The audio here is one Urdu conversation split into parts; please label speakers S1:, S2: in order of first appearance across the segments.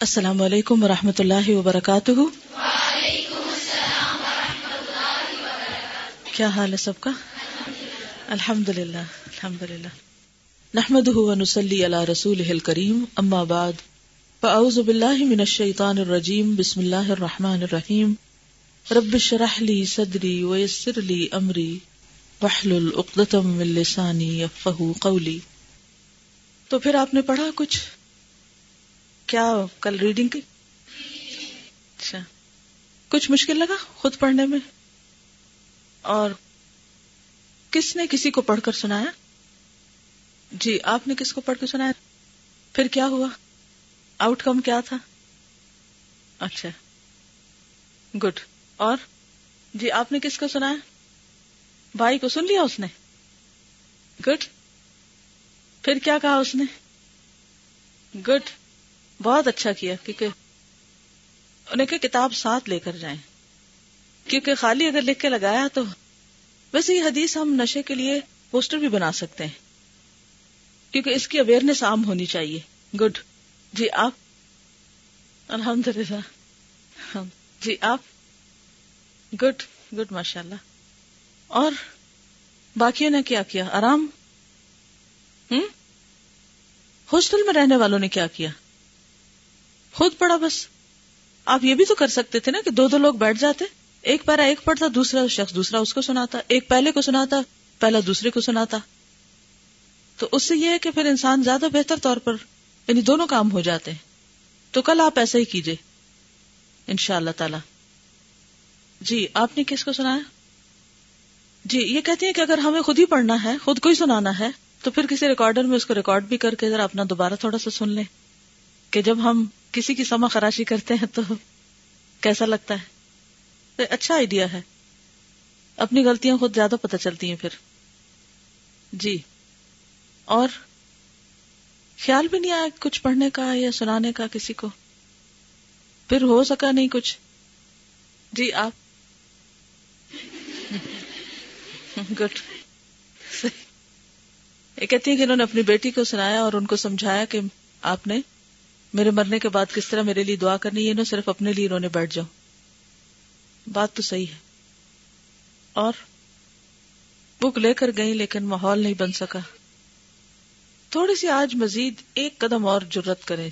S1: السلام علیکم ورحمۃ اللہ وبرکاتہ۔ کیا حال ہے سب کا؟ الحمد للہ الحمد للہ نحمد نسلی اللہ رسول کریم اما بعد۔ فاعوذ باللہ من الشیطان الرجیم، بسم اللہ الرحمن الرحیم۔ رب شرح لی صدری ویسر لی امری وحلل اقدتم من لسانی یفقهوا قولی۔ تو پھر آپ نے پڑھا کچھ؟ کیا کل ریڈنگ کی؟ اچھا۔ کچھ مشکل لگا خود پڑھنے میں؟ اور کس نے کسی کو پڑھ کر سنایا؟ جی آپ نے کس کو پڑھ کر سنایا؟ پھر کیا ہوا؟ آؤٹ کم کیا تھا؟ اچھا۔ گڈ اور؟ جی آپ نے کس کو سنایا؟ بھائی کو سن لیا اس نے؟ گڈ پھر کیا کہا اس نے؟ گڈ بہت اچھا کیا، کیونکہ انہیں کہ کتاب ساتھ لے کر جائیں۔ کیونکہ خالی اگر لکھ کے لگایا تو ویسے یہ حدیث ہم نشے کے لیے پوسٹر بھی بنا سکتے ہیں۔ کیونکہ اس کی اویئرنیس عام ہونی چاہیے۔ گڈ جی آپ؟ الحمد للہ جی آپ؟ گڈ گڈ ماشاء اللہ اور باقیوں نے کیا کیا؟ آرام؟ ہوں ہاسٹل میں رہنے والوں نے کیا کیا؟ خود پڑھا بس۔ آپ یہ بھی تو کر سکتے تھے نا کہ دو دو لوگ بیٹھ جاتے۔ ایک پیرا ایک پڑھتا، دوسرا شخص دوسرا اس کو سناتا۔ ایک پہلے کو سناتا، پہلا دوسرے کو سناتا۔ تو اس سے یہ ہے کہ پھر انسان زیادہ بہتر طور پر یعنی دونوں کام ہو جاتے۔ ہیں تو کل آپ ایسا ہی کیجیے ان شاء اللہ تعالی۔ جی آپ نے کس کو سنایا؟ جی یہ کہتے ہیں کہ اگر ہمیں خود ہی پڑھنا ہے، خود کو ہی سنانا ہے، تو پھر کسی ریکارڈر میں اس کو ریکارڈ بھی کر کے ذرا اپنا دوبارہ تھوڑا سا سن لیں۔ کہ جب ہم کسی کی سما خراشی کرتے ہیں تو کیسا لگتا ہے؟ اچھا آئیڈیا ہے۔ اپنی غلطیاں خود زیادہ پتہ چلتی ہیں پھر۔ جی۔ اور خیال بھی نہیں آیا کچھ پڑھنے کا یا سنانے کا کسی کو؟ پھر ہو سکا نہیں کچھ۔ جی آپ۔ گڈ۔ یہ کہتی ہیں کہ انہوں نے اپنی بیٹی کو سنایا اور ان کو سمجھایا کہ آپ نے میرے مرنے کے بعد کس طرح میرے لیے دعا کرنی ہے؟ نا صرف اپنے لیے انہوں نے بیٹھ جاؤ بات تو صحیح ہے۔ اور بک لے کر گئی لیکن ماحول نہیں بن سکا۔ تھوڑی سی آج مزید ایک قدم اور جرت کرے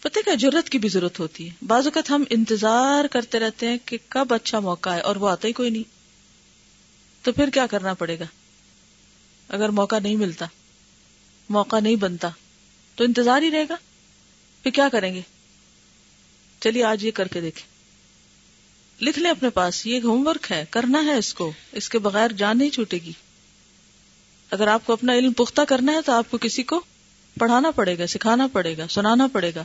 S1: پتہ کیا جرت کی بھی ضرورت ہوتی ہے۔ بعض اوقات ہم انتظار کرتے رہتے ہیں کہ کب اچھا موقع ہے اور وہ آتا ہی کوئی نہیں۔ تو پھر کیا کرنا پڑے گا؟ اگر موقع نہیں ملتا، موقع نہیں بنتا، تو انتظار ہی رہے گا۔ پھر کیا کریں گے؟ چلیے آج یہ کر کے دیکھیں۔ لکھ لیں اپنے پاس یہ ہوم ورک ہے کرنا ہے اس کو۔ اس کے بغیر جان نہیں چھوٹے گی۔ اگر آپ کو اپنا علم پختہ کرنا ہے تو آپ کو کسی کو پڑھانا پڑے گا سکھانا پڑے گا سنانا پڑے گا۔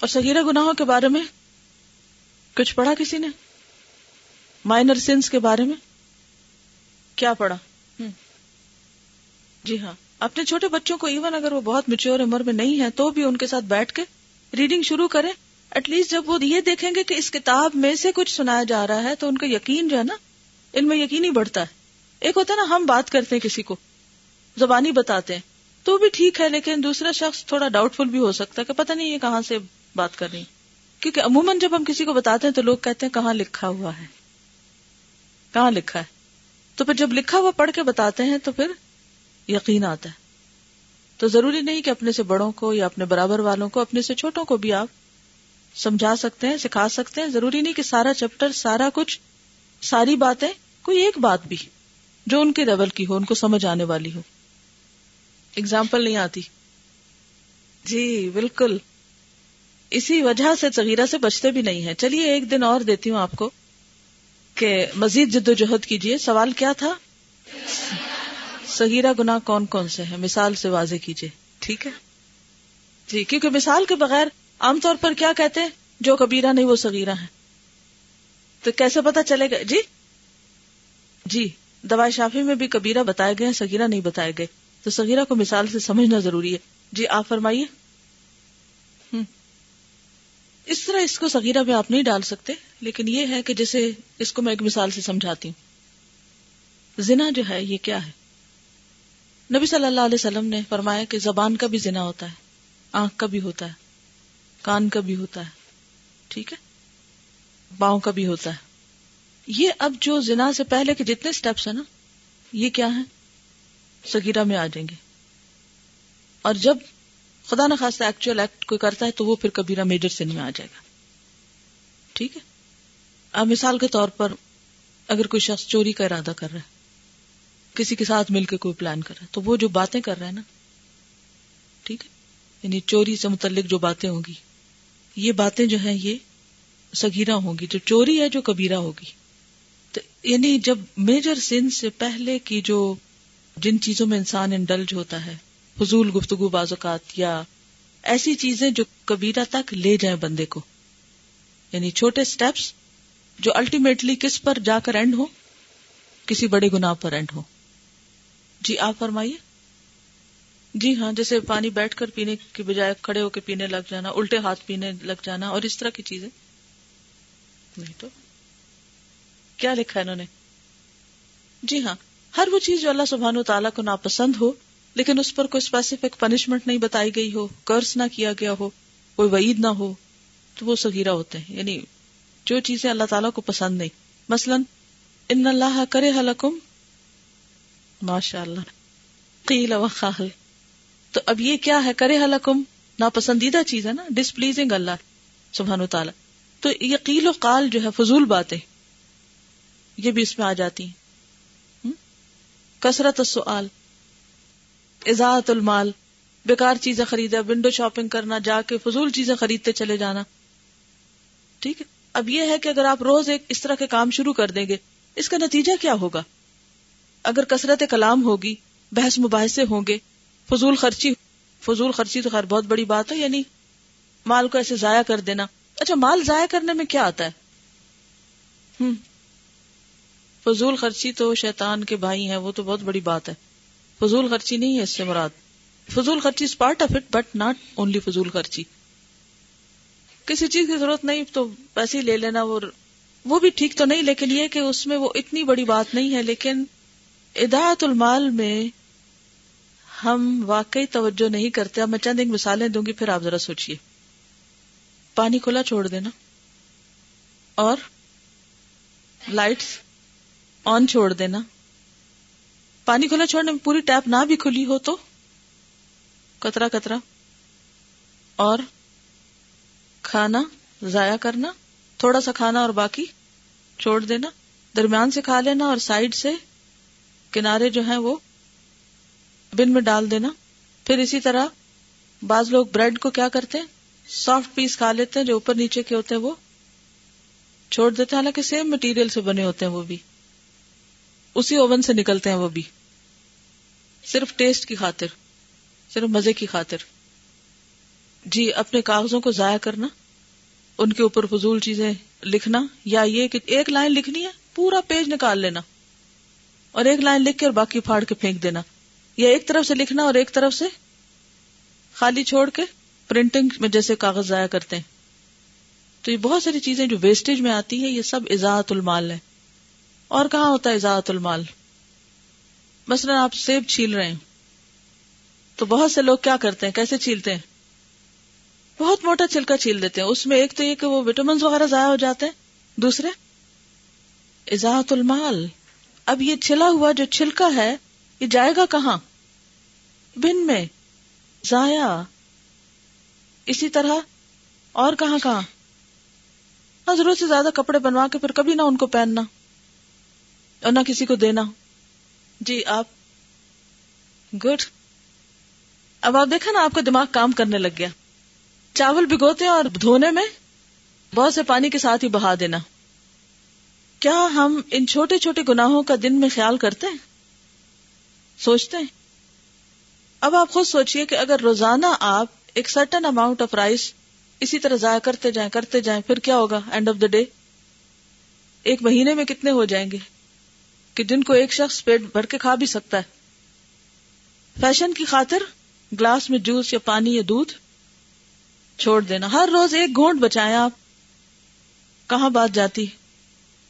S1: اور سگیرہ گناہوں کے بارے میں کچھ پڑھا کسی نے؟ مائنر سینس کے بارے میں کیا پڑھا؟ جی ہاں۔ اپنے چھوٹے بچوں کو ایون اگر وہ بہت میچور عمر میں نہیں ہے تو بھی ان کے ساتھ بیٹھ کے ریڈنگ شروع کریں۔ ایٹ لیسٹ جب وہ یہ دیکھیں گے کہ اس کتاب میں سے کچھ سنایا جا رہا ہے تو ان کا یقین جو ہے نا، ان میں یقین ہی بڑھتا ہے۔ ایک ہوتا ہے نا، ہم بات کرتے ہیں کسی کو، زبانی بتاتے ہیں۔ تو بھی ٹھیک ہے، لیکن دوسرا شخص تھوڑا ڈاؤٹ فل بھی ہو سکتا ہے کہ پتہ نہیں یہ کہاں سے بات کر رہی کیونکہ عموماً جب ہم کسی کو بتاتے ہیں تو لوگ کہتے ہیں کہاں لکھا ہوا ہے۔ کہاں لکھا ہے۔ تو پھر جب لکھا ہوا پڑھ کے بتاتے ہیں تو پھر یقین آتا ہے۔ تو ضروری نہیں کہ اپنے سے بڑوں کو یا اپنے برابر والوں کو، اپنے سے چھوٹوں کو بھی آپ سمجھا سکتے ہیں، سکھا سکتے ہیں۔ ضروری نہیں کہ سارا چیپٹر، سارا کچھ، ساری باتیں، کوئی ایک بات بھی جو ان کے لیول کی ہو، ان کو سمجھ آنے والی ہو۔ اگزامپل نہیں آتی۔ جی بالکل۔ اسی وجہ سے صغیرہ سے بچتے بھی نہیں ہیں۔ چلیے، ایک دن اور دیتی ہوں آپ کو کہ مزید جد و جہد کیجیے سوال کیا تھا؟ سگیرا گنا کون کون سے ہیں؟ مثال سے واضح کیجیے ٹھیک ہے؟ جی کیونکہ مثال کے بغیر عام طور پر کیا کہتے ہیں؟ جو کبیرہ نہیں، وہ سگیرا ہے تو کیسے پتا چلے گا؟ جی؟ جی دوائی شافی میں بھی کبیرہ بتائے گئے سگیرا نہیں بتائے گئے۔ تو سگیرا کو مثال سے سمجھنا ضروری ہے۔ جی آپ فرمائیے۔ اس طرح اس کو سگیرہ میں آپ نہیں ڈال سکتے، لیکن یہ ہے کہ جیسے اس کو میں ایک مثال سے سمجھاتی ہوں۔ زنا جو ہے، یہ کیا ہے؟ نبی صلی اللہ علیہ وسلم نے فرمایا کہ زبان کا بھی زنا ہوتا ہے، آنکھ کا بھی ہوتا ہے، کان کا بھی ہوتا ہے، ٹھیک ہے؟ باؤں کا بھی ہوتا ہے۔ یہ اب جو زنا سے پہلے کے جتنے سٹیپس ہیں نا، یہ کیا ہے سگیرہ میں آ جائیں گے۔ اور جب خدا نخواستہ ایکچوئل ایکٹ کوئی کرتا ہے تو وہ پھر کبیرہ میجر سن میں آ جائے گا۔ ٹھیک ہے؟ اب مثال کے طور پر اگر کوئی شخص چوری کا ارادہ کر رہا ہے کسی کے ساتھ مل کے کوئی پلان کر رہا ہے، تو وہ جو باتیں کر رہا ہے نا، ٹھیک ہے؟ یعنی چوری سے متعلق جو باتیں ہوں گی، یہ باتیں جو ہیں، یہ سگیرہ ہوں گی، جو چوری ہے، جو کبیرہ ہوگی۔ تو یعنی جب میجر سن سے پہلے کی جو جن چیزوں میں انسان انڈلج ہوتا ہے، فضول گفتگو بعض اوقات، یا ایسی چیزیں جو کبیرہ تک لے جائیں بندے کو یعنی چھوٹے سٹیپس جو الٹیمیٹلی کس پر جا کر اینڈ ہو کسی بڑے گنا پر اینڈ ہو جی آپ فرمائیے۔ جی ہاں جیسے پانی بیٹھ کر پینے کی بجائے کھڑے ہو کے پینے لگ جانا، الٹے ہاتھ پینے لگ جانا، اور اس طرح کی چیزیں۔ نہیں تو؟ کیا لکھا ہے انہوں نے؟ جی ہاں ہر وہ چیز جو اللہ سبحان و تعالیٰ کو ناپسند ہو، لیکن اس پر کوئی اسپیسیفک پنشمنٹ نہیں بتائی گئی ہو کرس نہ کیا گیا ہو، کوئی وعید نہ ہو، تو وہ سگیرہ ہوتے ہیں۔ یعنی جو چیزیں اللہ تعالیٰ کو پسند نہیں۔ مثلاً، ان اللہ کرے حلقم ماشاء اللہ قیل و خاہل۔ تو اب یہ کیا ہے؟ کرے حلقم ناپسندیدہ چیز ہے نا؟ ڈس پلیزنگ اللہ۔ سبحان و تعالیٰ۔ تو یہ قیل و قال جو ہے، فضول باتیں۔ یہ بھی اس میں آ جاتی ہیں۔ کثرت السؤال۔ ازاعت المال۔ بیکار چیزیں خریدا ونڈو شاپنگ کرنا، جا کے فضول چیزیں خریدتے چلے جانا۔ ٹھیک ہے؟ اب یہ ہے کہ اگر آپ روز ایک اس طرح کے کام شروع کر دیں گے، اس کا نتیجہ کیا ہوگا؟ اگر کثرت کلام ہوگی، بحث مباحثے ہوں گے، فضول خرچی فضول خرچی تو خیر بہت بڑی بات ہے یعنی مال کو ایسے ضائع کر دینا۔ اچھا مال ضائع کرنے میں کیا آتا ہے؟ فضول خرچی تو شیطان کے بھائی ہیں، وہ تو بہت بڑی بات ہے۔ فضول خرچی نہیں ہے اس سے مراد۔ فضول خرچی is part of it but not only فضول خرچی۔ کسی چیز کی ضرورت نہیں، تو پیسے لے لینا وہ وہ بھی ٹھیک تو نہیں، لیکن یہ کہ اس میں وہ اتنی بڑی بات نہیں ہے، لیکن اداعت المال میں ہم واقعی توجہ نہیں کرتے، اب میں چند ایک مثالیں دوں گی، پھر آپ ذرا سوچیے پانی کھلا چھوڑ دینا، اور لائٹس آن چھوڑ دینا۔ پانی کھلا چھوڑنے میں پوری ٹیپ نہ بھی کھلی ہو تو کترا کترا، اور کھانا ضائع کرنا، تھوڑا سا کھانا اور باقی چھوڑ دینا، درمیان سے کھا لینا اور سائڈ سے کنارے جو ہیں وہ بن میں ڈال دینا۔ پھر اسی طرح بعض لوگ بریڈ کو کیا کرتے ہیں؟ سافٹ پیس کھا لیتے ہیں، جو اوپر نیچے کے ہوتے ہیں وہ چھوڑ دیتے ہیں۔ حالانکہ سیم مٹیریل سے بنے ہوتے ہیں وہ بھی۔ اسی اوون سے نکلتے ہیں وہ بھی۔ صرف ٹیسٹ کی خاطر، صرف مزے کی خاطر۔ جی اپنے کاغذوں کو ضائع کرنا، ان کے اوپر فضول چیزیں لکھنا، یا یہ کہ ایک لائن لکھنی ہے، پورا پیج نکال لینا۔ اور ایک لائن لکھ کے اور باقی پھاڑ کے پھینک دینا۔ یا ایک طرف سے لکھنا اور ایک طرف سے خالی چھوڑ کے پرنٹنگ میں جیسے کاغذ ضائع کرتے ہیں۔ تو یہ بہت ساری چیزیں جو ویسٹیج میں آتی ہے یہ سب ایزاعت المال ہے اور کہاں ہوتا ہے ایزاعت المال؟ مثلا آپ سیب چھیل رہے ہیں۔ تو بہت سے لوگ کیا کرتے ہیں؟ کیسے چھیلتے ہیں؟ بہت موٹا چھلکا چھیل دیتے ہیں۔ اس میں ایک تو یہ کہ وہ وٹامنس وغیرہ ضائع ہو جاتے ہیں۔ دوسرے ایزاعت المال۔ اب یہ چھلا ہوا جو چھلکا ہے، یہ جائے گا کہاں؟ بن میں۔ ضائع۔ اسی طرح اور کہاں کہاں؟ ہاں ضرورت سے زیادہ کپڑے بنوا کے پھر کبھی نہ ان کو پہننا اور نہ کسی کو دینا۔ جی آپ۔ گڈ۔ اب آپ دیکھا نا، آپ کا دماغ کام کرنے لگ گیا۔ چاول بھگوتے اور دھونے میں بہت سے پانی کے ساتھ ہی بہا دینا۔ کیا ہم ان چھوٹے چھوٹے گناہوں کا دن میں خیال کرتے ہیں؟ سوچتے ہیں۔ اب آپ خود سوچئے کہ اگر روزانہ آپ ایک سرٹن اماؤنٹ آف رائس اسی طرح ضائع کرتے جائیں کرتے جائیں، پھر کیا ہوگا اینڈ آف دا ڈے ایک مہینے میں کتنے ہو جائیں گے؟ کہ جن کو ایک شخص پیٹ بھر کے کھا بھی سکتا ہے۔ فیشن کی خاطر گلاس میں جوس یا پانی یا دودھ چھوڑ دینا۔ ہر روز ایک گھونٹ بچائیں آپ۔ کہاں بات جاتی؟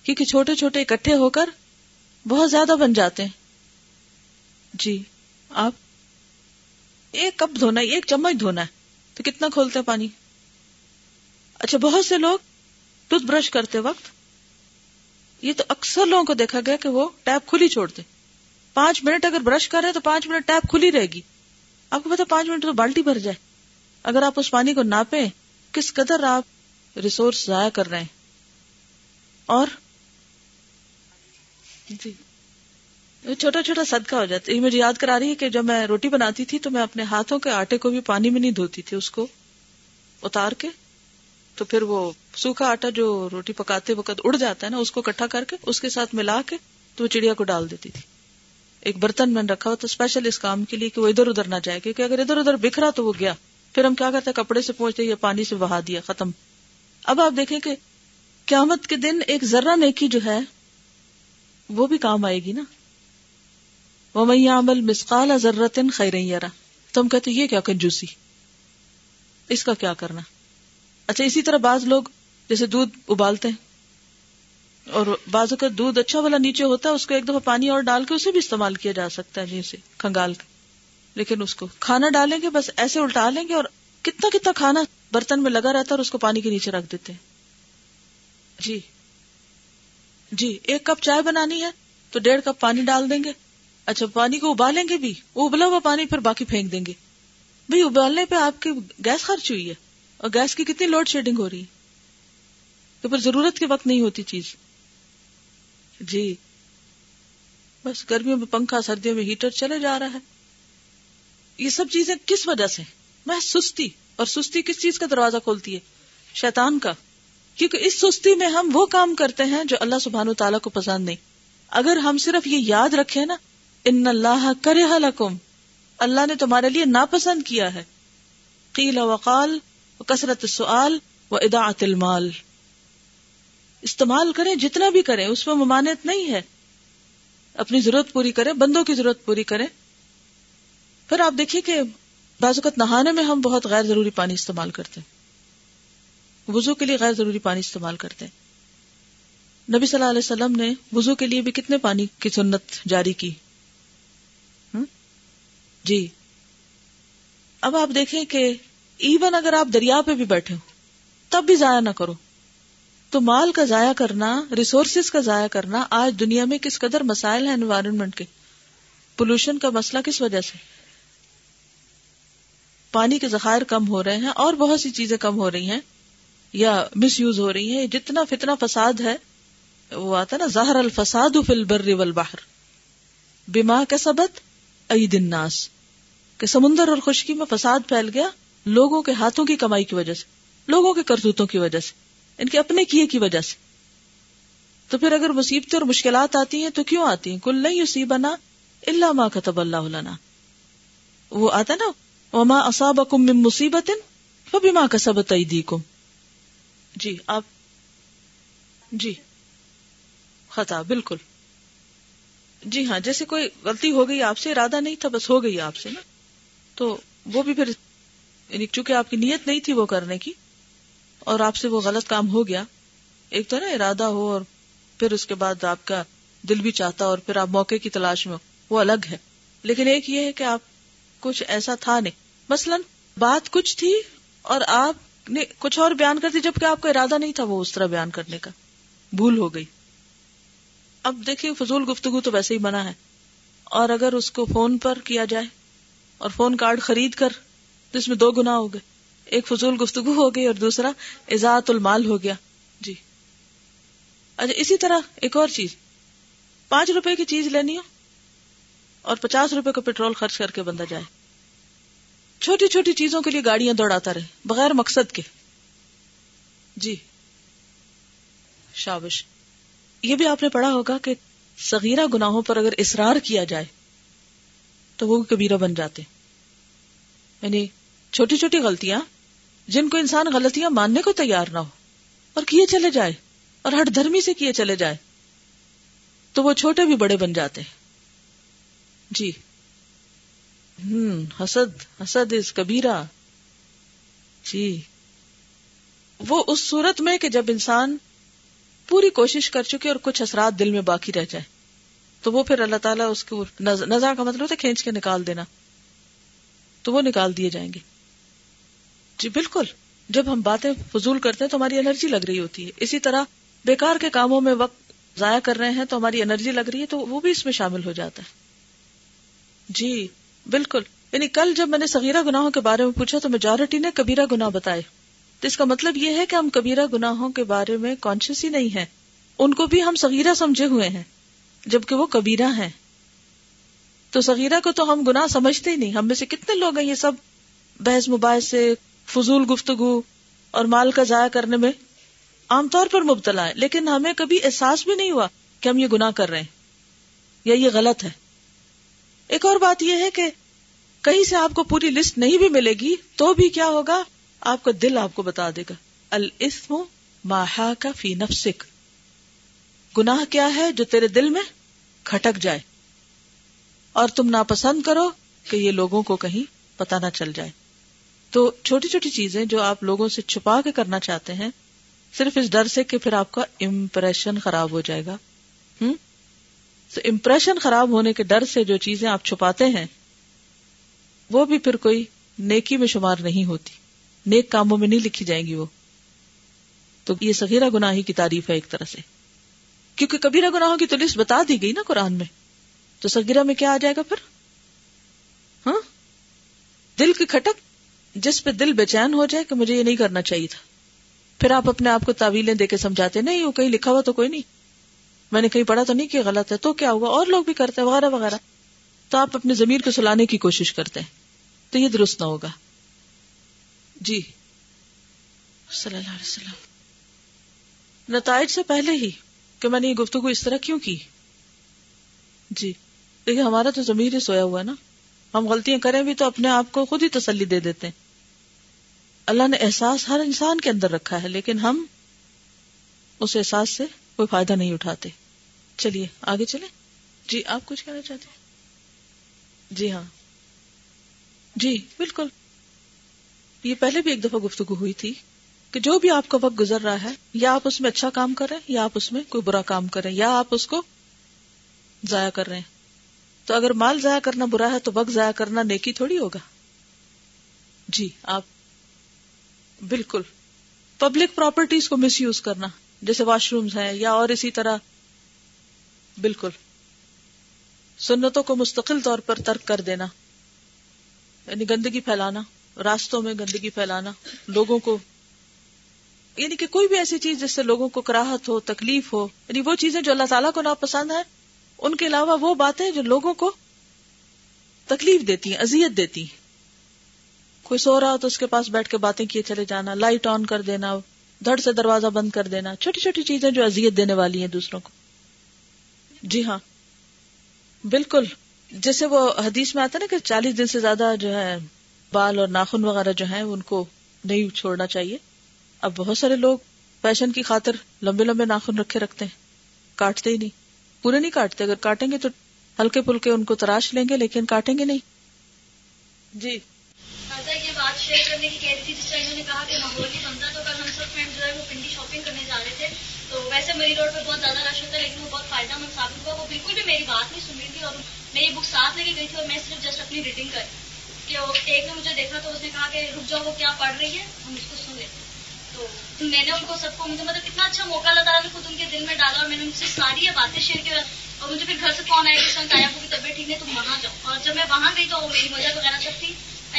S1: کیونکہ چھوٹے چھوٹے اکٹھے ہو کر بہت زیادہ بن جاتے ہیں۔ جی آپ ایک کپ دھونا ہے، ایک چمچ دھونا ہے، تو کتنا کھولتے پانی؟ اچھا بہت سے لوگ ٹوتھ برش کرتے وقت، یہ تو اکثر لوگوں کو دیکھا گیا کہ وہ ٹیپ کھلی چھوڑتے پانچ منٹ اگر برش کر رہے تو پانچ منٹ ٹیپ کھلی رہے گی۔ آپ کو پتا پانچ منٹ تو بالٹی بھر جائے۔ اگر آپ اس پانی کو ناپیں، کس قدر آپ ریسورس ضائع کر رہے ہیں۔ اور جی۔ چھوٹا چھوٹا صدقہ ہو جاتا یہ مجھے یاد کرا رہی ہے کہ جب میں روٹی بناتی تھی تو میں اپنے ہاتھوں کے آٹے کو بھی پانی میں نہیں دھوتی تھی، اس کو اتار کے۔ تو پھر وہ سوکھا آٹا جو روٹی پکاتے وقت اڑ جاتا ہے نا، اس کو کٹھا کر کے اس کے ساتھ ملا کے تو وہ چڑیا کو ڈال دیتی تھی۔ ایک برتن میں رکھا ہوا تو اسپیشل اس کام کے لیے کہ وہ ادھر ادھر نہ جائے، کیونکہ اگر ادھر ادھر بکھرا تو وہ گیا۔ پھر ہم کیا کرتے، کپڑے سے پہنچتے یا پانی سے بہا دیا، ختم۔ اب آپ دیکھیں کہ قیامت کے دن ایک ذرہ نیکی جو ہے وہ بھی کام آئے گی نا۔ وہ میں عمل مسقال ذرتن خیر تم کہتے یہ کیا کنجوسی؟ اس کا کیا کرنا؟ اچھا اسی طرح بعض لوگ جیسے دودھ ابالتے ہیں، اور بازو کا دودھ اچھا والا نیچے ہوتا ہے، اس کو ایک دفعہ پانی اور ڈال کے اسے بھی استعمال کیا جا سکتا ہے، جیسے کھنگال کے۔ لیکن اس کو کھانا ڈالیں گے، بس ایسے الٹا لیں گے، اور کتنا کتنا کھانا برتن میں لگا رہتا ہے اور اس کو پانی کے نیچے رکھ دیتے ہیں۔ جی۔ جی ایک کپ چائے بنانی ہے تو ڈیڑھ کپ پانی ڈال دیں گے۔ اچھا پانی کو ابالیں گے بھی؟ وہ ابلا ہوا پانی پھر باقی پھینک دیں گے۔ بھائی، ابالنے پہ آپ کی گیس خرچ ہوئی ہے اور گیس کی کتنی لوڈ شیڈنگ ہو رہی ہے۔ تو پھر ضرورت کے وقت نہیں ہوتی چیز۔ جی۔ بس گرمیوں میں پنکھا، سردیوں میں ہیٹر چلے جا رہا ہے۔ یہ سب چیزیں کس وجہ سے میں سستی اور سستی کس چیز کا دروازہ کھولتی ہے؟ شیطان کا۔ کیونکہ اس سستی میں ہم وہ کام کرتے ہیں جو اللہ سبحان تعالیٰ کو پسند نہیں۔ اگر ہم صرف یہ یاد رکھے نا، ان اللہ کرے لکم، اللہ نے تمہارے لیے ناپسند کیا ہے۔ قیل وقال کثرت سوال و ادا المال۔ استعمال کریں جتنا بھی کریں، اس میں ممانعت نہیں ہے۔ اپنی ضرورت پوری کریں، بندوں کی ضرورت پوری کریں۔ پھر آپ دیکھیے کہ بعض اوقات نہانے میں ہم بہت غیر ضروری پانی استعمال کرتے ہیں۔ وضو کے لیے غیر ضروری پانی استعمال کرتے ہیں۔ نبی صلی اللہ علیہ وسلم نے وضو کے لیے بھی کتنے پانی کی سنت جاری کی؟ جی۔ اب آپ دیکھیں کہ ایون اگر آپ دریا پہ بھی بیٹھے ہو تب بھی ضائع نہ کرو۔ تو مال کا ضائع کرنا ریسورسز کا ضائع کرنا آج دنیا میں کس قدر مسائل ہیں انوائرمنٹ کے۔ پولوشن کا مسئلہ کس وجہ سے؟ پانی کے ذخائر کم ہو رہے ہیں اور بہت سی چیزیں کم ہو رہی ہیں۔ یا مس یوز ہو رہی ہیں، جتنا فتنا فساد ہے، وہ آتا نا، ظاہر الفساد فی البر والبحر۔ بما کا سبت عید الناس۔ کہ سمندر اور خشکی میں فساد پھیل گیا لوگوں کے ہاتھوں کی کمائی کی وجہ سے، لوگوں کے کرتوتوں کی وجہ سے، ان کے اپنے کیے کی وجہ سے۔ تو پھر اگر مصیبتیں اور مشکلات آتی ہیں تو کیوں آتی ہیں؟ کل نہیں اسی بنا اللہ ماں کتب اللہ علنا وہ آتا نا، وما اصاب کم مصیبت بھی ماں کا کم جی آپ جی۔ خطا، بالکل۔ جی ہاں جیسے کوئی غلطی ہو گئی آپ سے، ارادہ نہیں تھا، بس ہو گئی آپ سے نا۔ تو وہ بھی پھر یعنی چونکہ آپ کی نیت نہیں تھی وہ کرنے کی، اور آپ سے وہ غلط کام ہو گیا۔ ایک تو نا، ارادہ ہو اور پھر اس کے بعد آپ کا دل بھی چاہتا اور پھر آپ موقع کی تلاش میں ہو۔ وہ الگ ہے۔ لیکن ایک یہ ہے کہ آپ کچھ ایسا تھا نہیں۔ مثلاً بات کچھ تھی اور آپ کچھ اور بیان کر دی جبکہ آپ کا ارادہ نہیں تھا وہ اس طرح بیان کرنے کا۔ بھول ہو گئی۔ اب دیکھیے، فضول گفتگو تو ویسے ہی منع ہے۔ اور اگر اس کو فون پر کیا جائے اور فون کارڈ خرید کر تو اس میں دو گنا ہو گئے۔ ایک فضول گفتگو ہو گئی اور دوسرا ایزاط المال ہو گیا۔ جی۔ اچھا اسی طرح ایک اور چیز۔ پانچ روپے کی چیز لینی ہو اور پچاس روپے کا پیٹرول خرچ کر کے بندہ جائے۔ چھوٹی چھوٹی چیزوں کے لیے گاڑیاں دوڑاتا رہے، بغیر مقصد کے۔ جی۔ شابش، یہ بھی آپ نے پڑھا ہوگا کہ صغیرہ گناہوں پر اگر اصرار کیا جائے، تو وہ کبیرہ بن جاتے۔ یعنی چھوٹی چھوٹی غلطیاں، جن کو انسان غلطیاں ماننے کو تیار نہ ہو، اور کیے چلے جائے، اور ہٹ دھرمی سے کیے چلے جائے، تو وہ چھوٹے بھی بڑے بن جاتے۔ ہیں جی۔ ہوں حسد حسد از کبیرہ۔ جی۔ وہ اس صورت میں کہ جب انسان پوری کوشش کر چکے اور کچھ اثرات دل میں باقی رہ جائے تو وہ پھر اللہ تعالیٰ اس کو نظر کا مطلب ہے کھینچ کے نکال دینا۔ تو وہ نکال دیے جائیں گے۔ جی بالکل۔ جب ہم باتیں فضول کرتے ہیں تو ہماری انرجی لگ رہی ہوتی ہے۔ اسی طرح بیکار کے کاموں میں وقت ضائع کر رہے ہیں تو ہماری انرجی لگ رہی ہے تو وہ بھی اس میں شامل ہو جاتا ہے۔ جی۔ بالکل۔ یعنی کل جب میں نے سغیرہ گناہوں کے بارے میں پوچھا تو میجورٹی نے کبیرہ گناہ بتائے۔ تو اس کا مطلب یہ ہے کہ ہم کبیرہ گناہوں کے بارے میں کانشیس ہی نہیں ہیں۔ ان کو بھی ہم سغیرہ سمجھے ہوئے ہیں، جبکہ وہ کبیرہ ہیں۔ تو سغیرہ کو تو ہم گناہ سمجھتے ہی نہیں۔ ہم میں سے کتنے لوگ ہیں یہ سب؟ بحث مباحث سے فضول گفتگو اور مال کا ضائع کرنے میں عام طور پر مبتلا ہے لیکن ہمیں کبھی احساس بھی نہیں ہوا کہ ہم یہ گناہ کر رہے ہیں، یا یہ غلط ہے۔ ایک اور بات یہ ہے کہ کہیں سے آپ کو پوری لسٹ نہیں بھی ملے گی، تو بھی کیا ہوگا؟ آپ کا دل آپ کو بتا دے گا۔ الاسم ماہا کا فی نفسک۔ گناہ کیا ہے جو تیرے دل میں کھٹک جائے؟ اور تم ناپسند کرو کہ یہ لوگوں کو کہیں پتا نہ چل جائے۔ تو چھوٹی چھوٹی چیزیں جو آپ لوگوں سے چھپا کے کرنا چاہتے ہیں، صرف اس ڈر سے کہ پھر آپ کا امپریشن خراب ہو جائے گا۔ ہوں تو امپریشن خراب ہونے کے ڈر سے جو چیزیں آپ چھپاتے ہیں، وہ بھی پھر کوئی نیکی میں شمار نہیں ہوتی۔ نیک کاموں میں نہیں لکھی جائیں گی وہ۔ تو یہ سگیرا گناہی کی تعریف ہے ایک طرح سے۔ کیونکہ کبیرہ گناہوں کی تو لسٹ بتا دی گئی نا قرآن میں۔ تو سگیرا میں کیا آ جائے گا پھر؟ ہاں؟ دل کی کھٹک، جس پہ دل بے چین ہو جائے کہ مجھے یہ نہیں کرنا چاہیے تھا۔ پھر آپ اپنے آپ کو تعویلیں دے کے سمجھاتے، نہیں، وہ کہیں لکھا ہوا تو کوئی نہیں۔ میں نے کہیں پڑھا تو نہیں کہ غلط ہے، تو کیا ہوا؟ اور لوگ بھی کرتے ہیں، وغیرہ وغیرہ۔ تو آپ اپنے زمین کو سلانے کی کوشش کرتے ہیں۔ تو یہ درست نہ ہوگا۔ جی۔ صلی اللہ علیہ وسلم۔ نتائج سے پہلے ہی کہ میں نے یہ گفتگو اس طرح کیوں کی؟ جی۔ دیکھیے ہمارا تو ضمیر ہی سویا ہوا ہے نا۔ ہم غلطیاں کریں بھی تو اپنے آپ کو خود ہی تسلی دے دیتے ہیں۔ اللہ نے احساس ہر انسان کے اندر رکھا ہے، لیکن ہم اس احساس سے کوئی فائدہ نہیں اٹھاتے۔ چلیے، آگے چلے جی آپ کچھ کہنا چاہتے ہیں؟ جی ہاں۔ جی بالکل۔ یہ پہلے بھی ایک دفعہ گفتگو ہوئی تھی کہ جو بھی آپ کا وقت گزر رہا ہے، یا آپ اس میں اچھا کام کر رہے ہیں، یا آپ اس میں کوئی برا کام کریں یا آپ اس کو ضائع کر رہے ہیں۔ تو اگر مال ضائع کرنا برا ہے، تو وقت ضائع کرنا نیکی تھوڑی ہوگا۔ جی آپ۔ بالکل۔ پبلک پراپرٹیز کو مس یوز کرنا۔ جیسے واش رومز ہیں یا اور اسی طرح۔ بالکل۔ سنتوں کو مستقل طور پر ترک کر دینا۔ یعنی گندگی پھیلانا، راستوں میں گندگی پھیلانا، لوگوں کو۔ یعنی کہ کوئی بھی ایسی چیز جس سے لوگوں کو کراہت ہو، تکلیف ہو یعنی وہ چیزیں جو اللہ تعالیٰ کو ناپسند ہے ان کے علاوہ وہ باتیں جو لوگوں کو تکلیف دیتی ہیں، اذیت دیتی ہیں۔ کوئی سو رہا ہو تو اس کے پاس بیٹھ کے باتیں کیے چلے جانا لائٹ آن کر دینا۔ دھڑ سے دروازہ بند کر دینا چھوٹی چھوٹی چیزیں جو اذیت دینے والی ہیں دوسروں کو جی ہاں بالکل جیسے وہ حدیث میں آتا نا کہ چالیس دن سے زیادہ جو ہے بال اور ناخن وغیرہ جو ہیں ان کو نہیں چھوڑنا چاہیے اب بہت سارے لوگ فیشن کی خاطر لمبے لمبے ناخن رکھے رکھتے ہیں کاٹتے ہی نہیں پورے نہیں کاٹتے اگر کاٹیں گے تو ہلکے پھلکے ان کو تراش لیں گے لیکن کاٹیں گے نہیں جی
S2: شیئر کرنے کی کہہ رہی تھی جس طرح انہوں نے کہا کہ ماحول بھی بنتا تو کل ہم سب فرینڈ جو ہے وہ پنڈی شاپنگ کرنے جا رہے تھے تو ویسے میری روڈ پہ بہت زیادہ رش ہوتا ہے لیکن وہ بہت فائدہ مند ثابت ہوا وہ بالکل بھی میری بات نہیں سن رہی تھی اور میں یہ بک ساتھ لے کے گئی تھی اور میں صرف جسٹ اپنی ریڈنگ کر کہ ایک نے مجھے دیکھا تو اس نے کہا کہ رک جاؤ وہ کیا پڑھ رہی ہے ہم اس کو سن لیتے تو میں نے ان کو سب کو مجھے مطلب اتنا اچھا موقع لگا نے خود ان کے دل میں ڈالا اور میں نے ان سے ساری یہ باتیں شیئر کی اور مجھے پھر گھر سے فون آیا کہ آیا کو بھی طبیعت ٹھیک نہیں تم وہاں جاؤ اور جب میں وہاں گئی تو وہ میری مدد وغیرہ سب تھی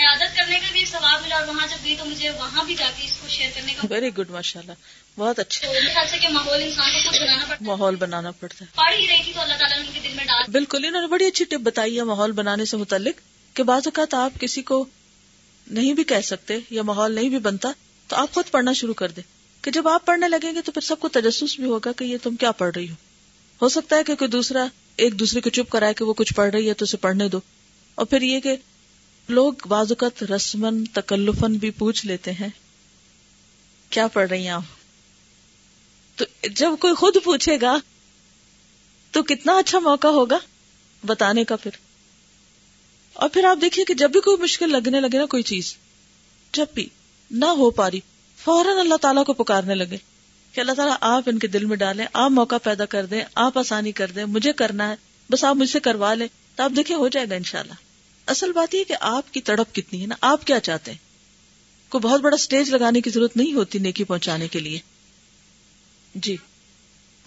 S2: عیادت کرنے کا بھی ثواب ملا اور وہاں جب گئی تو مجھے وہاں بھی جا کے اس کو شیئر کرنے کا
S1: ویری گڈ ماشاء اللہ بہت اچھا.
S2: خیال سے کہ ماحول انسان کو خود بنانا پڑتا
S1: ماحول بنانا پڑتا ہے.
S2: پڑھ ہی رہی تھی تو اللہ تعالیٰ نے ان کے دل میں ڈال
S1: بالکل انہوں نے بڑی اچھی ٹپ بتائی ہے ماحول بنانے سے متعلق کہ بعض اوقات آپ کسی کو نہیں بھی کہہ سکتے یا ماحول نہیں بھی بنتا تو آپ خود پڑھنا شروع کر دیں کہ جب آپ پڑھنے لگیں گے تو پھر سب کو تجسس بھی ہوگا کہ یہ تم کیا پڑھ رہی ہو۔ ہو سکتا ہے کہ کوئی دوسرا ایک دوسرے کو چپ کرائے کہ وہ کچھ پڑھ رہی ہے تو اسے پڑھنے دو۔ اور پھر یہ کہ لوگ بازوقت رسمن تکلفن بھی پوچھ لیتے ہیں، کیا پڑھ رہی ہیں آپ؟ تو جب کوئی خود پوچھے گا، تو کتنا اچھا موقع ہوگا بتانے کا پھر۔ اور پھر آپ دیکھیے کہ جب بھی کوئی مشکل لگنے لگے نا کوئی چیز، جب بھی نہ ہو پا رہی فوراً اللہ تعالیٰ کو پکارنے لگے کہ اللہ تعالیٰ آپ ان کے دل میں ڈالیں، آپ موقع پیدا کر دیں، آپ آسانی کر دیں، مجھے کرنا ہے، بس آپ مجھ سے کروا لیں، تو آپ دیکھیں ہو جائے گا انشاءاللہ۔ اصل بات یہ کہ آپ کی تڑپ کتنی ہے نا؟ آپ کیا چاہتے ہیں؟ کو بہت بڑا سٹیج لگانے کی ضرورت نہیں ہوتی نیکی پہنچانے کے لیے۔ جی۔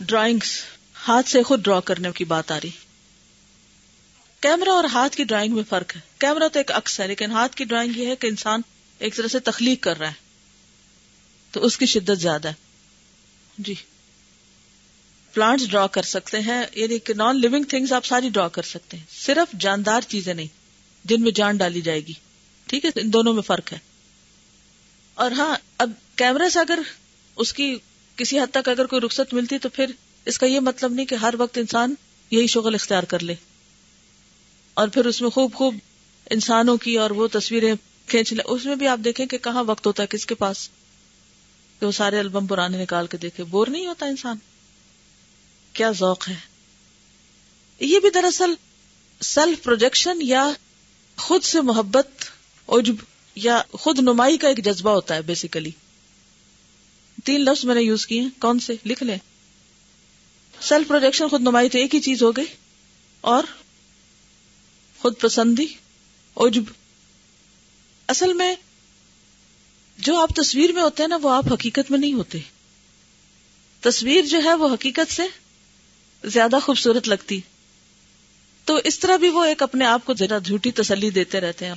S1: ڈرائنگس ہاتھ سے خود ڈرا کرنے کی بات آ رہی۔ کیمرا اور ہاتھ کی ڈرائنگ میں فرق ہے۔ کیمرا تو ایک عکس ہے، لیکن ہاتھ کی ڈرائنگ یہ ہے کہ انسان ایک طرح سے تخلیق کر رہا ہے۔ تو اس کی شدت زیادہ ہے۔ جی۔ پلانٹس ڈرا کر سکتے ہیں یعنی کہ نان لونگ تھنگس آپ ساری ڈرا کر سکتے ہیں۔ صرف جاندار چیزیں نہیں۔ جن میں جان ڈالی جائے گی۔ ٹھیک ہے؟ ان دونوں میں فرق ہے۔ اور ہاں اب کیمرے سے اگر اس کی کسی حد تک اگر کوئی رخصت ملتی تو پھر اس کا یہ مطلب نہیں کہ ہر وقت انسان یہی شغل اختیار کر لے۔ اور پھر اس میں خوب خوب انسانوں کی اور وہ تصویریں کھینچ لے۔ اس میں بھی آپ دیکھیں کہ کہاں وقت ہوتا ہے، کس کے پاس۔ کہ وہ سارے البم پرانے نکال کے دیکھے۔ بور نہیں ہوتا انسان۔ کیا ذوق ہے۔ یہ بھی دراصل سیلف پروجیکشن یا خود سے محبت، عجب یا خود نمائی کا ایک جذبہ ہوتا ہے بیسیکلی تین لفظ میں نے یوز کیے کون سے؟ لکھ لیں۔ سیلف پروجیکشن خود نمائی تو ایک ہی چیز ہو گئی۔ اور خود پسندی، عجب۔ اصل میں جو آپ تصویر میں ہوتے ہیں نا، وہ آپ حقیقت میں نہیں ہوتے۔ تصویر جو ہے، وہ حقیقت سے زیادہ خوبصورت لگتی۔ تو اس طرح بھی وہ ایک اپنے آپ کو ذرا جھوٹی تسلی دیتے رہتے ہیں۔